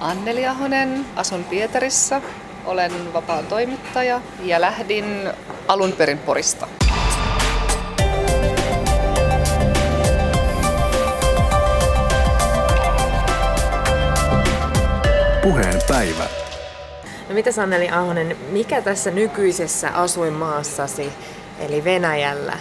Anneli Ahonen, asun Pietarissa, olen vapaa toimittaja ja lähdin alun perin Porista. Puheen päivä. No mitä Anneli Ahonen, mikä tässä nykyisessä asuinmaassasi, eli Venäjällä,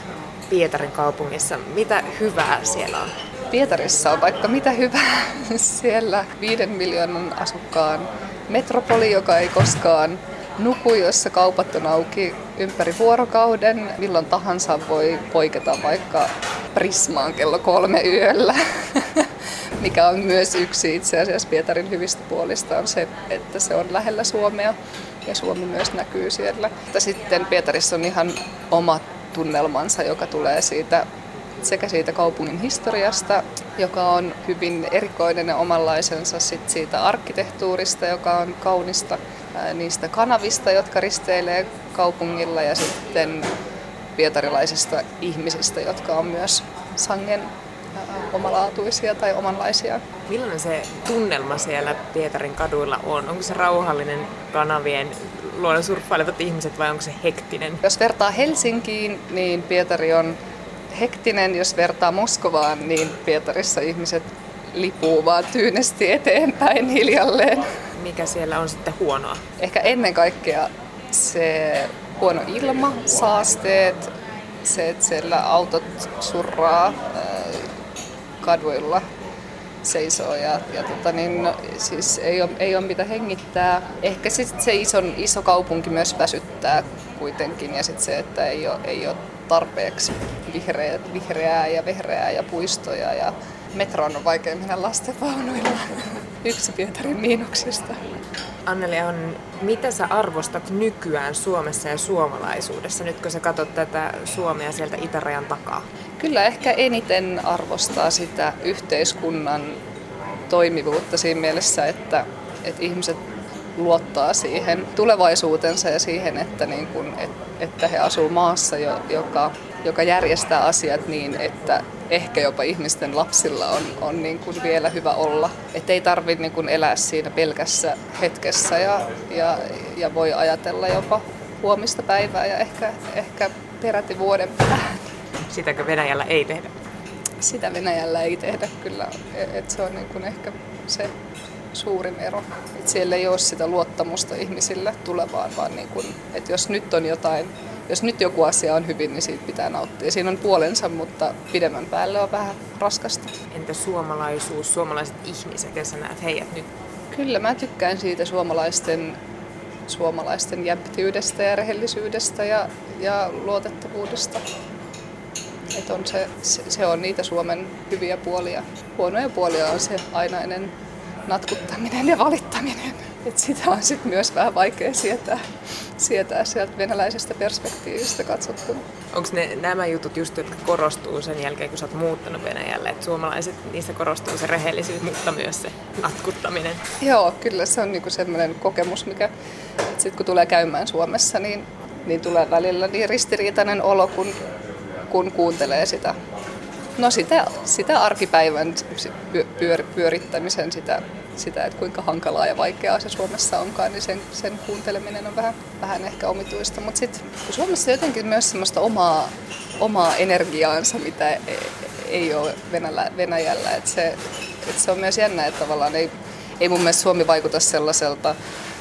Pietarin kaupungissa, mitä hyvää siellä on? Pietarissa on vaikka mitä hyvää. Siellä viiden miljoonan asukkaan metropoli, joka ei koskaan nuku, jossa kaupat on auki ympäri vuorokauden. Milloin tahansa voi poiketa vaikka Prismaan kello kolme yöllä. Mikä on myös yksi itse asiassa Pietarin hyvistä puolista on se, että se on lähellä Suomea ja Suomi myös näkyy siellä. Mutta sitten Pietarissa on ihan oma tunnelmansa, joka tulee siitä sekä siitä kaupungin historiasta, joka on hyvin erikoinen ja omanlaisensa, sit siitä arkkitehtuurista, joka on kaunista, niistä kanavista, jotka risteilee kaupungilla ja sitten pietarilaisista ihmisistä, jotka on myös sangen omalaatuisia tai omanlaisia. Millainen se tunnelma siellä Pietarin kaduilla on? Onko se rauhallinen kanavien luona surffailevat ihmiset vai onko se hektinen? Jos vertaa Helsinkiin, niin Pietari on hektinen, jos vertaa Moskovaan, niin Pietarissa ihmiset lipuu vaan tyynesti eteenpäin hiljalleen. Mikä siellä on sitten huonoa? Ehkä ennen kaikkea se huono ilma, saasteet, se, että siellä autot surraa kaduilla seisoo ja, ja tota niin, no, siis ei ole, ei ole mitä hengittää. Ehkä sit se iso, iso kaupunki myös väsyttää kuitenkin ja sit se, että ei ole, ei ole tarpeeksi vihreää, vihreää ja vehreää ja puistoja ja metroon on vaikea mennä lastenvaunuilla. Yksi Pietarin miinuksista. Anneli, on, mitä sä arvostat nykyään Suomessa ja suomalaisuudessa, nyt kun sä katsot tätä Suomea sieltä itärajan takaa? Kyllä ehkä eniten arvostaa sitä yhteiskunnan toimivuutta siinä mielessä, että, että ihmiset luottaa siihen tulevaisuutensa ja siihen, että, niin kun, että he asuu maassa, joka, joka järjestää asiat niin, että ehkä jopa ihmisten lapsilla on, on niin kuin vielä hyvä olla. Että ei tarvitse niin kuin elää siinä pelkässä hetkessä ja, ja, ja voi ajatella jopa huomista päivää ja ehkä, ehkä peräti vuoden päähän. Sitäkö Venäjällä ei tehdä? Sitä Venäjällä ei tehdä kyllä. Et se on niin kuin ehkä se suurin ero. Et siellä ei ole sitä luottamusta ihmisille tulevaan, vaan niin kuin, että jos nyt on jotain, jos nyt joku asia on hyvin, niin siitä pitää nauttia. Siinä on puolensa, mutta pidemmän päälle on vähän raskasta. Entä suomalaisuus, suomalaiset ihmiset, ja sä näet heidät nyt? Kyllä, mä tykkään siitä suomalaisten, suomalaisten jämptiydestä ja rehellisyydestä ja, ja luotettavuudesta. Et on se, se, on niitä Suomen hyviä puolia. Huonoja puolia on se ainainen natkuttaminen ja valittaminen. Et sitä on sit myös vähän vaikea sietää, sietää sieltä venäläisestä perspektiivistä katsottuna. Onko ne nämä jutut just, jotka korostuu sen jälkeen, kun sä oot muuttanut Venäjälle? Että suomalaiset, niissä korostuu se rehellisyys, mutta myös se natkuttaminen. Joo, kyllä se on niinku sellainen kokemus, mikä sitten kun tulee käymään Suomessa, niin, niin tulee välillä niin ristiriitainen olo, kun, kun kuuntelee sitä No sitä, sitä arkipäivän pyör, pyörittämisen, sitä, sitä, että kuinka hankalaa ja vaikeaa se Suomessa onkaan, niin sen, sen kuunteleminen on vähän, vähän ehkä omituista. Mutta sitten Suomessa jotenkin myös semmoista omaa, omaa energiaansa, mitä ei, ei ole Venäjällä. Venäjällä. Et se, et se on myös jännä, että tavallaan ei, ei mun mielestä Suomi vaikuta sellaiselta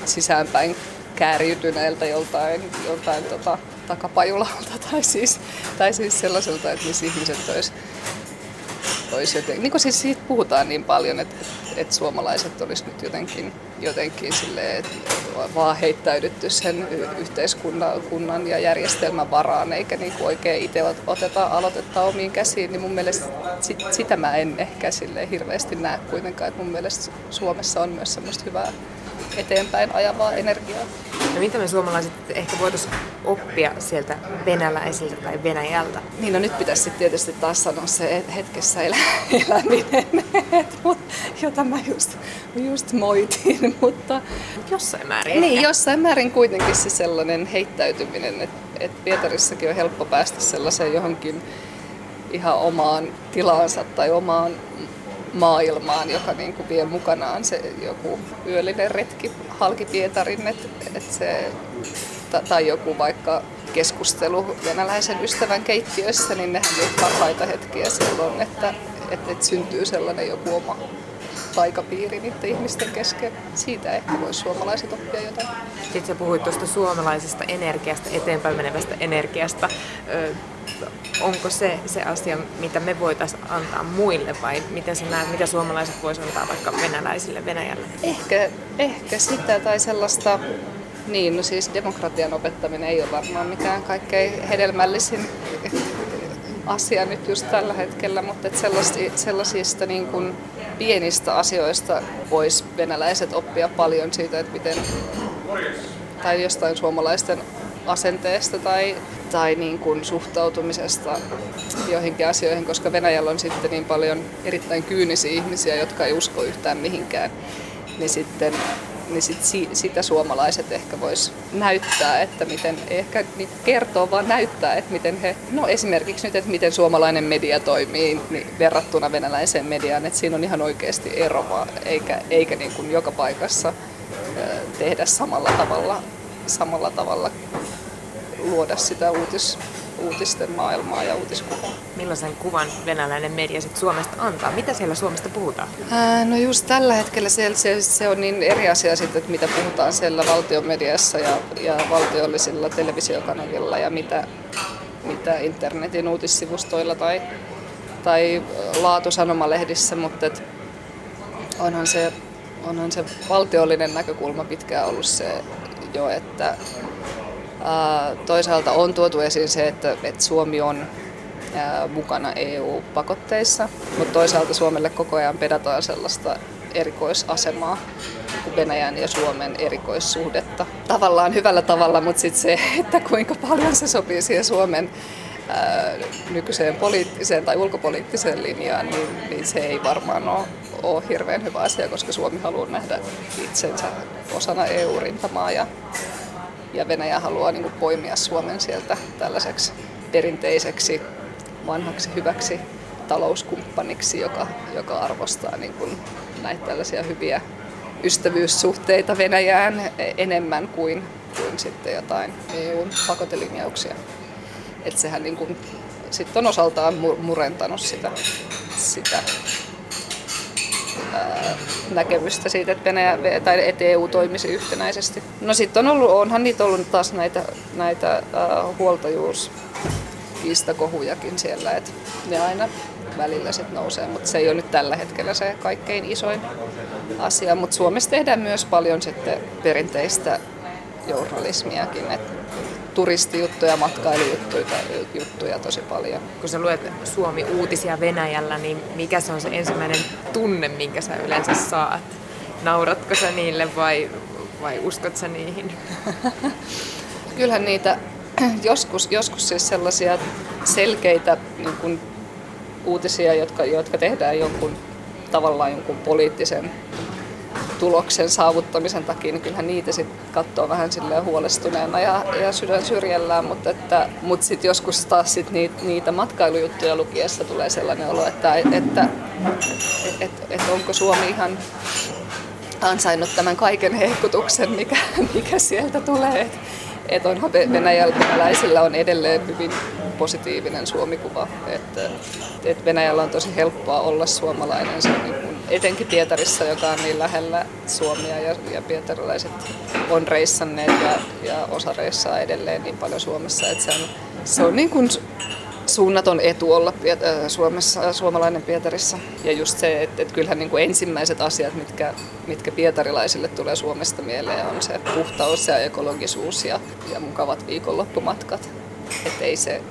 sisäänpäin kääriytyneeltä joltain, joltain tota, takapajulalta tai siis, tai siis sellaiselta, että missä ihmiset olisi olisi jotenkin, niin kuin siis siitä puhutaan niin paljon, että, että suomalaiset olisi nyt jotenkin, jotenkin silleen, että vaan heittäydytty sen yhteiskunnan kunnan ja järjestelmän varaan, eikä niin kuin oikein itse oteta aloitetta omiin käsiin, niin mun mielestä sit, sitä mä en ehkä sille hirveästi näe kuitenkaan, että mun mielestä Suomessa on myös semmoista hyvää eteenpäin ajavaa energiaa. No mitä me suomalaiset ehkä voitaisiin oppia sieltä venäläisiltä tai Venäjältä? Niin no nyt pitäisi sitten tietysti taas sanoa se hetkessä elä, eläminen, jota mä just, just moitin, mutta... Jossain määrin. Niin, jossain määrin kuitenkin se sellainen heittäytyminen, että et Pietarissakin on helppo päästä sellaiseen johonkin ihan omaan tilaansa tai omaan maailmaan, joka niin kuin vie mukanaan se joku yöllinen retki halki Pietarin, et, et se, tai joku vaikka keskustelu venäläisen ystävän keittiössä, niin nehän niitä parhaita hetkiä silloin, että, että, että syntyy sellainen joku oma taikapiiri niiden ihmisten kesken. Siitä ehkä voisi suomalaiset oppia jotain. Sitten sä puhuit tuosta suomalaisesta energiasta, eteenpäin menevästä energiasta. Ö, onko se se asia, mitä me voitaisiin antaa muille vai miten sä näet, mitä suomalaiset voisivat antaa vaikka venäläisille Venäjälle? Ehkä, ehkä sitä tai sellaista niin, no siis demokratian opettaminen ei ole varmaan mikään kaikkein hedelmällisin asia nyt just tällä hetkellä, mutta sellaisista, sellaisista niin kuin pienistä asioista vois venäläiset oppia paljon siitä, että miten, tai jostain suomalaisten asenteesta tai, tai niin kuin suhtautumisesta joihinkin asioihin, koska Venäjällä on sitten niin paljon erittäin kyynisiä ihmisiä, jotka ei usko yhtään mihinkään. Niin sitten niin sit sitä suomalaiset ehkä vois näyttää, että miten, ehkä niin kertoo, vaan näyttää, että miten he, no esimerkiksi nyt, että miten suomalainen media toimii niin verrattuna venäläiseen mediaan, että siinä on ihan oikeasti eroa, eikä, eikä niin kuin joka paikassa tehdä samalla tavalla, samalla tavalla luoda sitä uutis, uutisten maailmaa ja uutiskuvaa. Millaisen kuvan venäläinen media sit Suomesta antaa? Mitä siellä Suomesta puhutaan? Ää, no just tällä hetkellä se, se, se on niin eri asia sitten, että mitä puhutaan siellä valtiomediassa ja, ja valtiollisilla televisiokanavilla ja mitä, mitä internetin uutissivustoilla tai, tai laatusanomalehdissä, mutta et onhan se, onhan se valtiollinen näkökulma pitkään ollut se jo, että Toisaalta on tuotu esiin se, että, Suomi on mukana EU-pakotteissa, mutta toisaalta Suomelle koko ajan pedataan sellaista erikoisasemaa Venäjän ja Suomen erikoissuhdetta. Tavallaan hyvällä tavalla, mutta sitten se, että kuinka paljon se sopii siihen Suomen ää, nykyiseen poliittiseen tai ulkopoliittiseen linjaan, niin, niin se ei varmaan ole, ole hirveän hyvä asia, koska Suomi haluaa nähdä itsensä osana EU-rintamaa ja ja Venäjä haluaa niin kuin poimia Suomen sieltä tällaiseksi perinteiseksi vanhaksi hyväksi talouskumppaniksi, joka, joka arvostaa niin kuin näitä tällaisia hyviä ystävyyssuhteita Venäjään enemmän kuin, kuin sitten jotain EUn pakotelinjauksia. Että sehän niin kuin, sitten on osaltaan murentanut sitä, sitä näkemystä siitä, että, Venäjä, tai että EU toimisi yhtenäisesti. No sitten on ollut, onhan niitä ollut taas näitä, näitä huoltajuuskiistakohujakin siellä, että ne aina välillä sitten nousee, mutta se ei ole nyt tällä hetkellä se kaikkein isoin asia. Mutta Suomessa tehdään myös paljon sitten perinteistä journalismiakin, että turistijuttuja, matkailujuttuja juttuja tosi paljon. Kun sä luet Suomi-uutisia Venäjällä, niin mikä se on se ensimmäinen tunne, minkä sä yleensä saat? Nauratko sä niille vai, vai uskot sä niihin? Kyllähän niitä joskus, joskus siis sellaisia selkeitä niin kuin uutisia, jotka, jotka tehdään jonkun tavallaan jonkun poliittisen tuloksen saavuttamisen takia, niin kyllähän niitä sitten katsoo vähän silleen huolestuneena ja, ja sydän syrjällään, mutta, että, mutta sitten joskus taas sit niitä, niitä matkailujuttuja lukiessa tulee sellainen olo, että, että, että, että, että onko Suomi ihan ansainnut tämän kaiken hehkutuksen, mikä, mikä sieltä tulee. Että, että onhan venäläisillä on edelleen hyvin positiivinen suomikuva. Että, että Venäjällä on tosi helppoa olla suomalainen. Se niin kuin etenkin Pietarissa, joka on niin lähellä Suomia ja, ja pietarilaiset on reissanneet ja, ja osa reissaa edelleen niin paljon Suomessa, että se on, se on niin kuin suunnaton etu olla Suomessa, suomalainen Pietarissa. Ja just se, että, että kyllähän niin kuin ensimmäiset asiat, mitkä, mitkä pietarilaisille tulee Suomesta mieleen, on se puhtaus ja ekologisuus ja, ja mukavat viikonloppumatkat. Että ei se,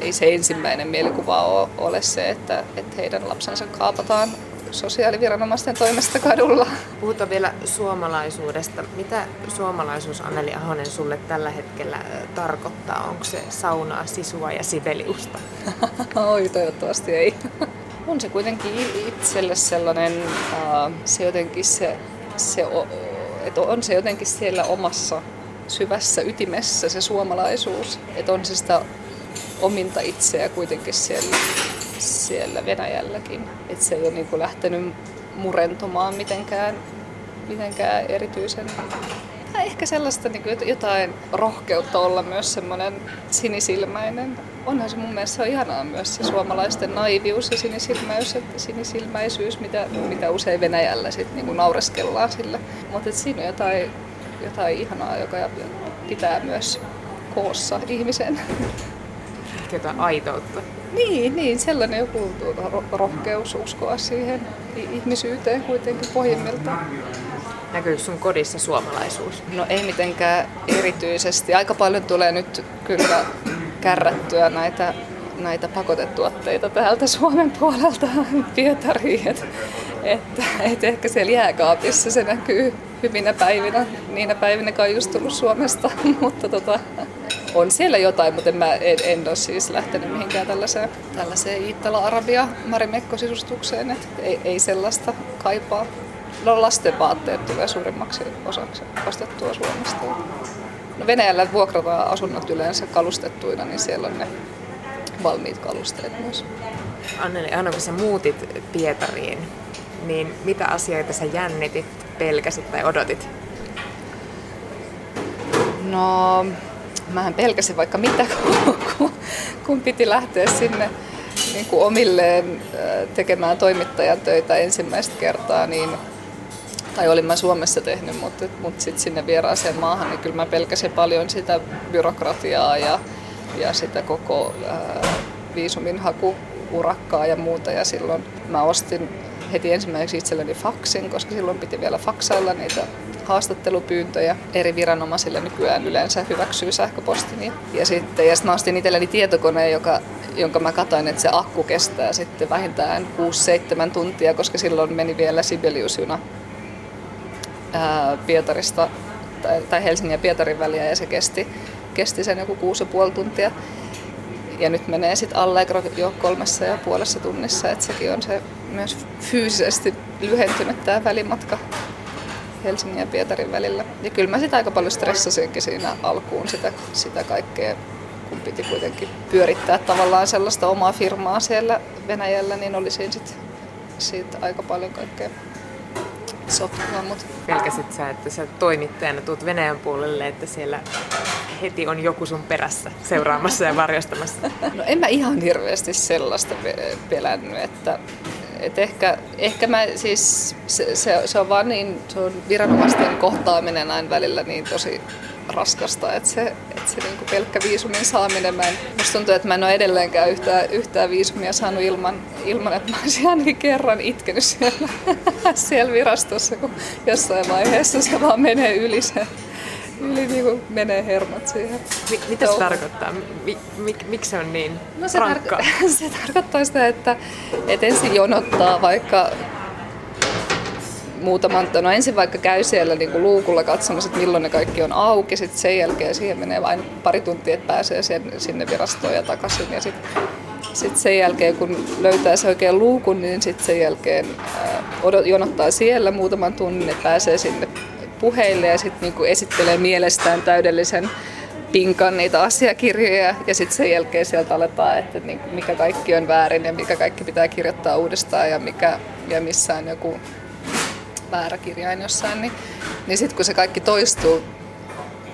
ei se ensimmäinen mielikuva ole se, että, että heidän lapsensa kaapataan sosiaaliviranomaisten toimesta kadulla. Puhutaan vielä suomalaisuudesta. Mitä suomalaisuus Anneli Ahonen sulle tällä hetkellä tarkoittaa? Onko se saunaa, sisua ja siveliusta? Oi, toivottavasti ei. On se kuitenkin itselle sellainen, se jotenkin se, se että on se jotenkin siellä omassa syvässä ytimessä se suomalaisuus. Että on se sitä ominta itseä kuitenkin siellä siellä Venäjälläkin. Että se ei ole niin kuin lähtenyt murentumaan mitenkään, mitenkään erityisen ehkä sellaista niin kuin jotain rohkeutta olla myös semmoinen sinisilmäinen. Onhan se mun mielestä se on ihanaa myös se suomalaisten naivius ja sinisilmäisyys, sinisilmäisyys mitä, mitä usein Venäjällä sit niin kuin naureskellaan sillä. Mutta siinä on jotain, jotain ihanaa, joka pitää myös koossa ihmisen. Ehkä jotain aitoutta. Niin, niin, sellainen joku rohkeus uskoa siihen ihmisyyteen kuitenkin pohjimmiltaan. Näkyykö sun kodissa suomalaisuus? No ei mitenkään erityisesti. Aika paljon tulee nyt kyllä kärrättyä näitä, näitä pakotetuotteita täältä Suomen puolelta Pietariin. Et, että, et ehkä siellä jääkaapissa se näkyy hyvinä päivinä, niinä päivinä, kun on just tullut Suomesta. Mutta tota, on siellä jotain, mutta en, mä, en, en ole siis lähtenyt mihinkään tällaiseen, tällaiseen Iittala-Arabia Marimekko-sisustukseen. Et ei, ei sellaista kaipaa. No lasten vaatteet tulee suurimmaksi osaksi ostettua Suomesta. No Venäjällä vuokrataan asunnot yleensä kalustettuina, niin siellä on ne valmiit kalusteet myös. Anneli, aina kun sä muutit Pietariin, niin mitä asioita sä jännitit, pelkäsit tai odotit? No, mähän pelkäsin vaikka mitä, kun, kun piti lähteä sinne niin kuin omilleen tekemään toimittajan töitä ensimmäistä kertaa, niin tai olin mä Suomessa tehnyt, mutta, mutta sitten sinne vieraaseen maahan, niin kyllä mä pelkäsin paljon sitä byrokratiaa ja, ja sitä koko ää, viisumin hakuurakkaa ja muuta. Ja silloin mä ostin heti ensimmäiseksi itselleni faksin, koska silloin piti vielä faksailla niitä haastattelupyyntöjä eri viranomaisille nykyään yleensä hyväksyy sähköpostin. Ja sitten ja sitten mä ostin itselleni tietokoneen, joka, jonka mä katsoin, että se akku kestää sitten vähintään 6-7 tuntia, koska silloin meni vielä Sibeliusjuna ää, Pietarista tai, tai Helsingin ja Pietarin väliä ja se kesti, kesti sen joku kuusi ja puoli tuntia. Ja nyt menee sitten Allegro jo kolmessa ja puolessa tunnissa, että sekin on se myös fyysisesti lyhentynyt tämä välimatka Helsingin ja Pietarin välillä. Ja kyllä mä sitä aika paljon stressasinkin siinä alkuun sitä, sitä kaikkea, kun piti kuitenkin pyörittää tavallaan sellaista omaa firmaa siellä Venäjällä, niin oli siinä sit, siitä aika paljon kaikkea sotkua. Mutta... Pelkäsit sä, että sä toimittajana tuut Venäjän puolelle, että siellä heti on joku sun perässä seuraamassa ja varjostamassa? No en mä ihan hirveästi sellaista pelännyt, että et ehkä, ehkä mä siis, se, se, se, on vaan niin, se on viranomaisten kohtaaminen näin välillä niin tosi raskasta, että se, että se niin kuin pelkkä viisumin saaminen, mä en, musta tuntuu, että mä en ole edelleenkään yhtään, yhtään viisumia saanut ilman, ilman, että mä olisin ainakin kerran itkenyt siellä, siellä virastossa, kun jossain vaiheessa se vaan menee yli se, yli niin kuin menee hermot siihen. mitä se tarkoittaa? Mik, mik, miksi se on niin no se, tar- se tarkoittaa sitä, että, että ensin jonottaa vaikka muutaman, no ensin vaikka käy siellä niin kuin luukulla katsomassa, että milloin ne kaikki on auki, sitten sen jälkeen siihen menee vain pari tuntia, että pääsee sen, sinne virastoon ja takaisin. Ja sitten sit sen jälkeen, kun löytää se oikein luukun, niin sitten sen jälkeen ää, odot, jonottaa siellä muutaman tunnin, että pääsee sinne puheille ja sitten niin esittelee mielestään täydellisen pinkan niitä asiakirjoja ja sitten sen jälkeen sieltä aletaan, että niin, mikä kaikki on väärin ja mikä kaikki pitää kirjoittaa uudestaan ja mikä ja missään joku väärä kirjain jossain, niin, niin sitten kun se kaikki toistuu,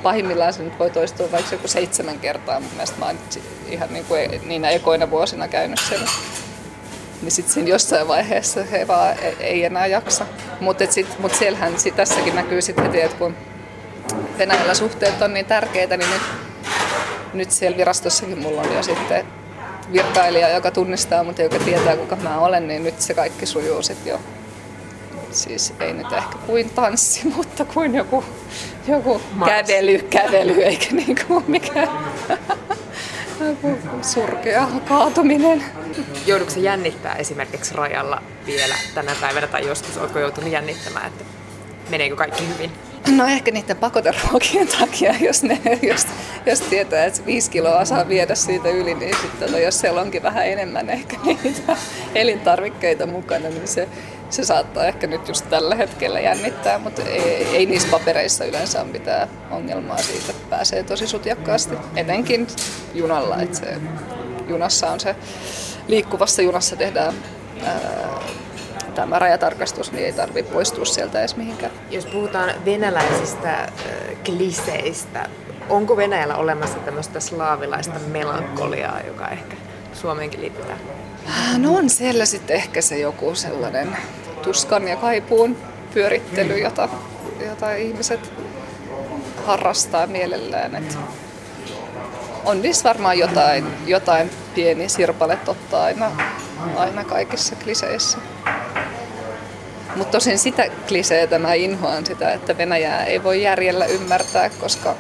pahimmillaan se nyt voi toistua vaikka joku seitsemän kertaa. Mun mielestä mä oon ihan niin kuin niinä ekoina vuosina käynyt sen. Niin sitten siinä jossain vaiheessa he vaan e- ei enää jaksa. Mutta mut siellähän sit, tässäkin näkyy sitten heti, että kun Venäjällä suhteet on niin tärkeitä, niin nyt, nyt siellä virastossakin mulla on jo sitten virkailija, joka tunnistaa mut ja joka tietää kuka mä olen, niin nyt se kaikki sujuu sitten jo. Siis ei nyt ehkä kuin tanssi, mutta kuin joku, joku kävely, kävely, eikä niin kuin mikään joku surkea kaatuminen. Joudutko se jännittää esimerkiksi rajalla vielä tänä päivänä tai joskus oletko joutunut jännittämään, että meneekö kaikki hyvin? No ehkä niiden pakoteruokien takia, jos, ne, jos, jos tietää, että viisi kiloa saa viedä siitä yli, niin sitten tota, jos siellä onkin vähän enemmän ehkä niitä elintarvikkeita mukana, niin se, se saattaa ehkä nyt just tällä hetkellä jännittää, mutta ei, ei niissä papereissa yleensä ole mitään ongelmaa siitä. Pääsee tosi sutjakkaasti, etenkin junalla, että se, junassa on se liikkuvassa junassa tehdään ää, tämä rajatarkastus, niin ei tarvitse poistua sieltä edes mihinkään. Jos puhutaan venäläisistä kliseistä, onko Venäjällä olemassa tämmöistä slaavilaista melankoliaa, joka ehkä Suomeenkin liitetään? No on siellä sitten ehkä se joku sellainen tuskan ja kaipuun pyörittely, jota, jota ihmiset harrastaa mielellään. Et on niissä varmaan jotain, jotain pieni sirpale totta aina, aina kaikissa kliseissä. Mutta tosin sitä kliseetä mä inhoan sitä, että Venäjää ei voi järjellä ymmärtää, koska,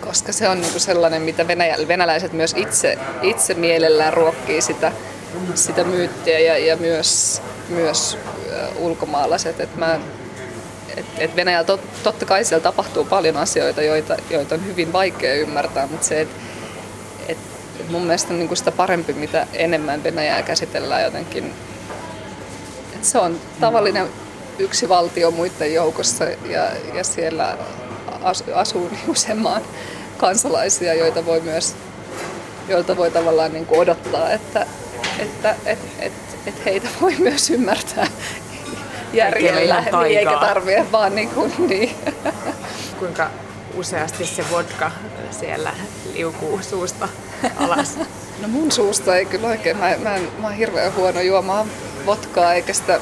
koska se on niinku sellainen, mitä Venäjä, venäläiset myös itse, itse mielellään ruokkii sitä, sitä myyttiä ja, ja myös, myös ulkomaalaiset. Et mä, et, et Venäjällä tot, totta kai siellä tapahtuu paljon asioita, joita, joita on hyvin vaikea ymmärtää, mutta se, että et, mun mielestä niinku sitä parempi, mitä enemmän Venäjää käsitellään jotenkin se on tavallinen yksi valtio muiden joukossa ja, ja siellä asuu niin useamman kansalaisia, joita voi myös joilta voi tavallaan niin kuin odottaa, että, että et, et, et heitä voi myös ymmärtää järjellä, niin eikä tarvitse vaan niin kuin, niin. Kuinka useasti se vodka siellä liukuu suusta alas? No mun suusta ei kyllä oikein. Mä, mä, mä oon hirveän huono juomaan vodkaa, eikä sitä,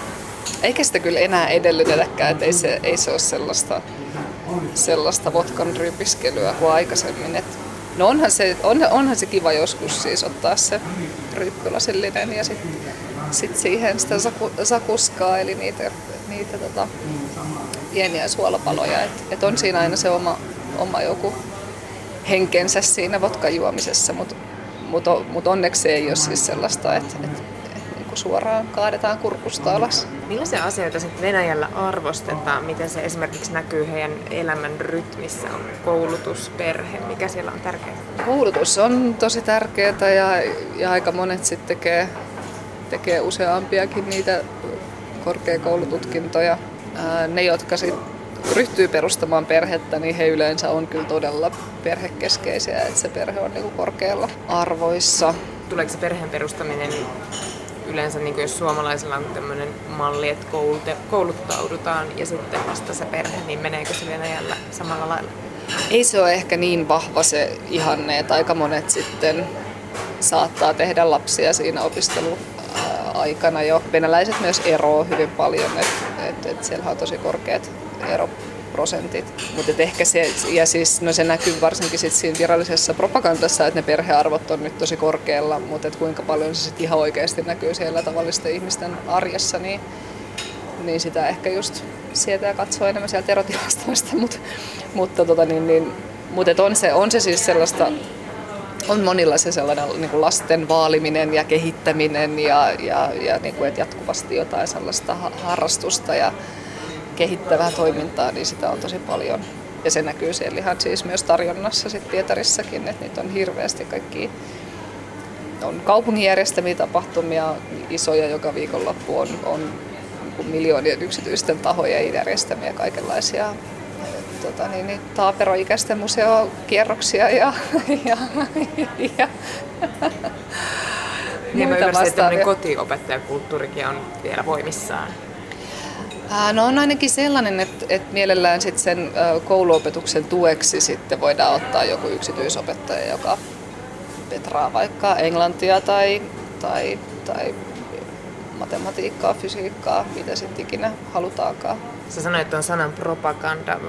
eikä sitä kyllä enää edellytetäkään, että ei se, ei se ole sellaista, sellaista vodkan ryypiskelyä kuin aikaisemmin. Et, no onhan se, on, onhan se kiva joskus siis ottaa se ryyppylasillinen ja sitten sit siihen sitä saku, sakuskaa, eli niitä, niitä tota, pieniä suolapaloja. Et, et on siinä aina se oma, oma joku henkensä siinä vodkan juomisessa, mutta mut, mut onneksi ei ole siis sellaista, että et suoraan kaadetaan kurkusta alas. Millaisia asioita sitten Venäjällä arvostetaan? Miten se esimerkiksi näkyy heidän elämän rytmissä? On koulutus, perhe, mikä siellä on tärkeää? Koulutus on tosi tärkeää ja, ja aika monet sitten tekee, tekee useampiakin niitä korkeakoulututkintoja. ne, jotka sitten ryhtyy perustamaan perhettä, niin he yleensä on kyllä todella perhekeskeisiä, että se perhe on niin korkealla arvoissa. Tuleeko se perheen perustaminen yleensä niin kuin jos suomalaisilla on tämmöinen malli, että koulute, kouluttaudutaan ja sitten vasta se perhe, niin meneekö se Venäjällä samalla lailla? Ei se ole ehkä niin vahva se ihanne, että aika monet sitten saattaa tehdä lapsia siinä opiskeluaikana jo. Venäläiset myös eroavat hyvin paljon, että et, et siellä on tosi korkeat ero, prosentit. Mutta ehkä se, ja siis, no se näkyy varsinkin sit siinä virallisessa propagandassa, että ne perhearvot on nyt tosi korkealla, mutta kuinka paljon se sitten ihan oikeasti näkyy siellä tavallisten ihmisten arjessa, niin, niin sitä ehkä just sieltä katsoo enemmän sieltä erotilastoista, mutta, mutta tota, niin, niin, mutta on, se, on se siis sellaista on monilla se sellainen niin kuin lasten vaaliminen ja kehittäminen ja, ja, ja niin kuin, että jatkuvasti jotain sellaista harrastusta ja, kehittävää toimintaa, niin sitä on tosi paljon. Ja se näkyy siellä ihan siis myös tarjonnassa sit Pietarissakin, että niitä on hirveästi kaikki on kaupungin järjestämiä tapahtumia, isoja joka viikonloppu on, on niin miljoonien yksityisten tahojen järjestämiä kaikenlaisia tota, niin, niin, taaperoikäisten museokierroksia ja, ja, ja niin mä ymmärsin, että kotiopettajakulttuurikin on vielä voimissaan. No on ainakin sellainen, että, että mielellään sit sen kouluopetuksen tueksi sitten voidaan ottaa joku yksityisopettaja, joka petraa vaikka englantia tai, tai, tai matematiikkaa, fysiikkaa, mitä sitten ikinä halutaankaan. Sä sanoit tuon sanan propaganda.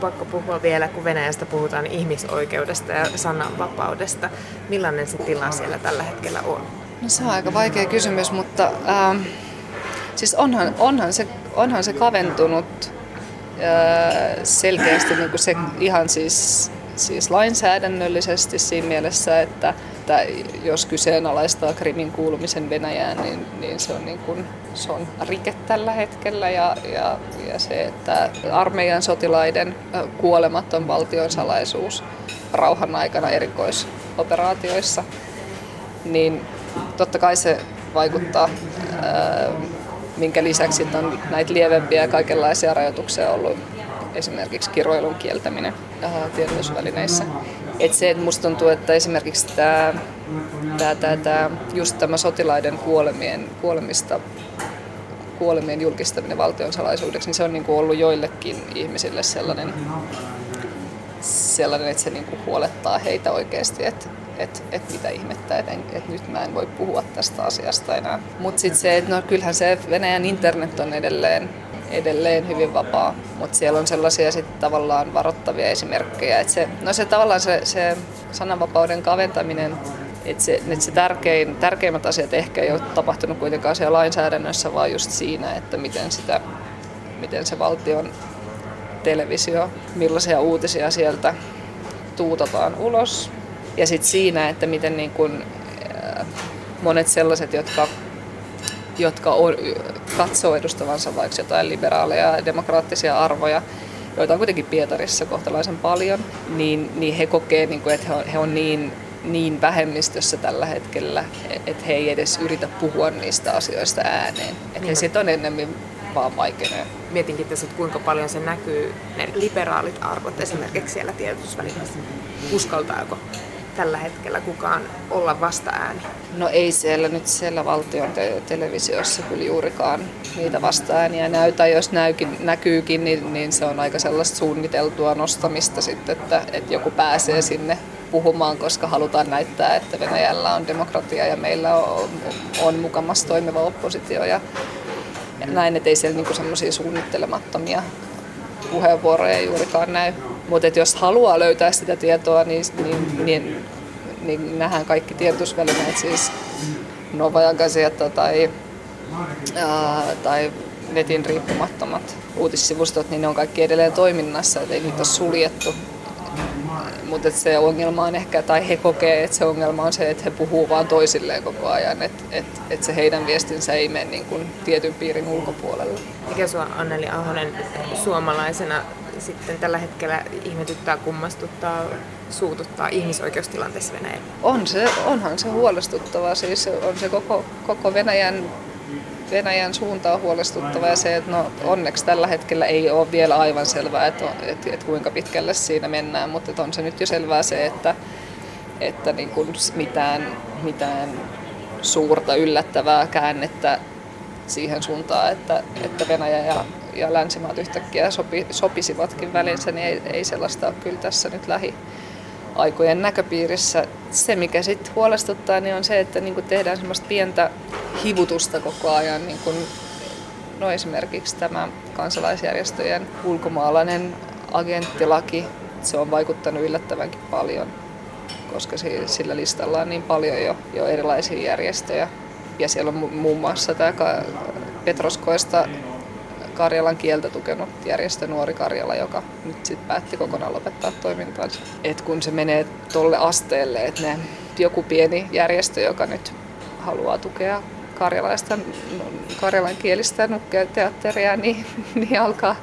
Pakko puhua vielä, kun Venäjästä puhutaan ihmisoikeudesta ja sananvapaudesta. Millainen se tila siellä tällä hetkellä on? No se on aika vaikea kysymys, mutta äh, siis onhan, onhan se onhan se kaventunut selkeästi niin kuin se ihan siis, siis lainsäädännöllisesti siinä mielessä, että, että jos kyseenalaistaa Krimin kuulumisen Venäjään, niin, niin se, on niin kuin, se on rike tällä hetkellä ja, ja, ja se, että armeijan sotilaiden kuolemat on valtion salaisuus rauhan aikana erikoisoperaatioissa, niin totta kai se vaikuttaa ää, minkä lisäksi on näitä lievempiä kaikenlaisia rajoituksia ollut, esimerkiksi kiroilun kieltäminen tiedotusvälineissä. et se, että musta tuntuu, että esimerkiksi tämä, tämä, tämä, tämä just tämä sotilaiden kuolemien, kuolemista kuolemien julkistaminen valtion salaisuudeksi, niin se on niin kuin ollut joillekin ihmisille sellainen, sellainen että se niin kuin huolettaa heitä oikeasti, että että et mitä ihmettä, että et nyt mä en voi puhua tästä asiasta enää. Mutta sitten se, että no kyllähän se Venäjän internet on edelleen, edelleen hyvin vapaa, mutta siellä on sellaisia sitten tavallaan varoittavia esimerkkejä. Että se, no se tavallaan se, se sananvapauden kaventaminen että se, että se tärkein, tärkeimmät asiat ehkä ei ole tapahtunut kuitenkaan siellä lainsäädännössä, vaan just siinä, että miten, sitä, miten se valtion televisio, millaisia uutisia sieltä tuutataan ulos. Ja sitten siinä, että miten niin kun, äh, monet sellaiset, jotka, jotka on, katsoo edustavansa vaikka jotain liberaaleja ja demokraattisia arvoja, joita on kuitenkin Pietarissa kohtalaisen paljon, niin, niin he kokee, niin kuin, että he on, he on niin niin vähemmistössä tällä hetkellä, että he ei edes yritä puhua niistä asioista ääneen. Että niin. sitten on ennemmin vaan vaikea. Mietinkin tässä, että kuinka paljon se näkyy, ne liberaalit arvot esimerkiksi siellä tiedotusvälineissä. Uskaltaako tällä hetkellä kukaan olla vasta ääni? No ei siellä nyt siellä valtion te- televisiossa kyllä juurikaan niitä vasta-ääniä näytä. Jos näykin, näkyykin, niin, niin se on aika sellaista suunniteltua nostamista sitten, että, että joku pääsee sinne puhumaan, koska halutaan näyttää, että Venäjällä on demokratia ja meillä on, on mukamassa toimiva oppositio ja, ja näin, että ei siellä niinku semmoisia suunnittelemattomia puheenvuoroja juurikaan näy. Mutta jos haluaa löytää sitä tietoa, niin, niin, niin, niin nähdään kaikki tiedotusvälineet, siis Novajan Gazeta tai, ää, tai netin riippumattomat uutissivustot, niin ne on kaikki edelleen toiminnassa, että ei niitä ole suljettu mutta se ongelma on ehkä, tai he kokee, että se ongelma on se, että he puhuu vaan toisilleen koko ajan, että et, et se heidän viestinsä ei mene niin kuin tietyn piirin ulkopuolelle. Mikä sinua Anneli Ahonen suomalaisena sitten tällä hetkellä ihmetyttää, kummastuttaa, suututtaa ihmisoikeustilanteessa Venäjällä? On se, onhan se huolestuttavaa. Siis on se koko, koko Venäjän Venäjän suunta on huolestuttava ja se, että no, onneksi tällä hetkellä ei ole vielä aivan selvää, että, että, että kuinka pitkälle siinä mennään, mutta on se nyt jo selvää se, että, että niin kuin mitään, mitään suurta yllättävää käännettä siihen suuntaan, että, että Venäjä ja, ja länsimaat yhtäkkiä sopi, sopisivatkin välinsä, niin ei, ei sellaista ole kyllä tässä nyt lähi, aikojen näköpiirissä. Se, mikä sitten huolestuttaa, niin on se, että niin tehdään semmoista pientä hivutusta koko ajan. Niin kun, no esimerkiksi tämä kansalaisjärjestöjen ulkomaalainen agenttilaki, se on vaikuttanut yllättävänkin paljon, koska sillä listalla on niin paljon jo, jo erilaisia järjestöjä. Ja siellä on muun muassa tämä Petroskoista Karjalan kieltä tukenut järjestö Nuori Karjala, joka nyt sitten päätti kokonaan lopettaa toimintaansa. Et kun se menee tolle asteelle, että ne, joku pieni järjestö, joka nyt haluaa tukea karjalaista, karjalan kielistä nukketeatteria, niin, niin alkaa,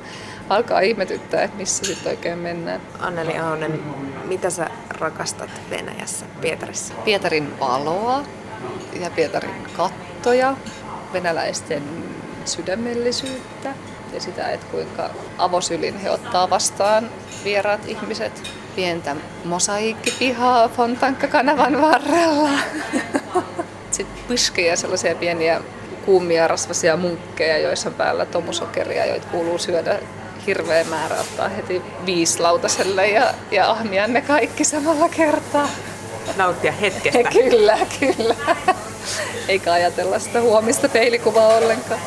alkaa ihmetyttää, että missä sitten oikein mennään. Anneli Ahonen, mitä sä rakastat Venäjässä, Pietarissa? Pietarin valoa ja Pietarin kattoja, venäläisten sydämellisyyttä ja sitä, että kuinka avosylin he ottaa vastaan vieraat ihmiset. Pientä mosaikkipihaa Fontankka-kanavan varrella. Sitten pyskejä, sellaisia pieniä kuumia rasvasia munkkeja, joissa on päällä tomusokeria, joita kuuluu syödä hirveä määrä ottaa heti viisi lautaselle ja, ja ahmia ne kaikki samalla kertaa. Nauttia hetkestä. kyllä, kyllä. Eikä ajatella sitä huomista peilikuvaa ollenkaan.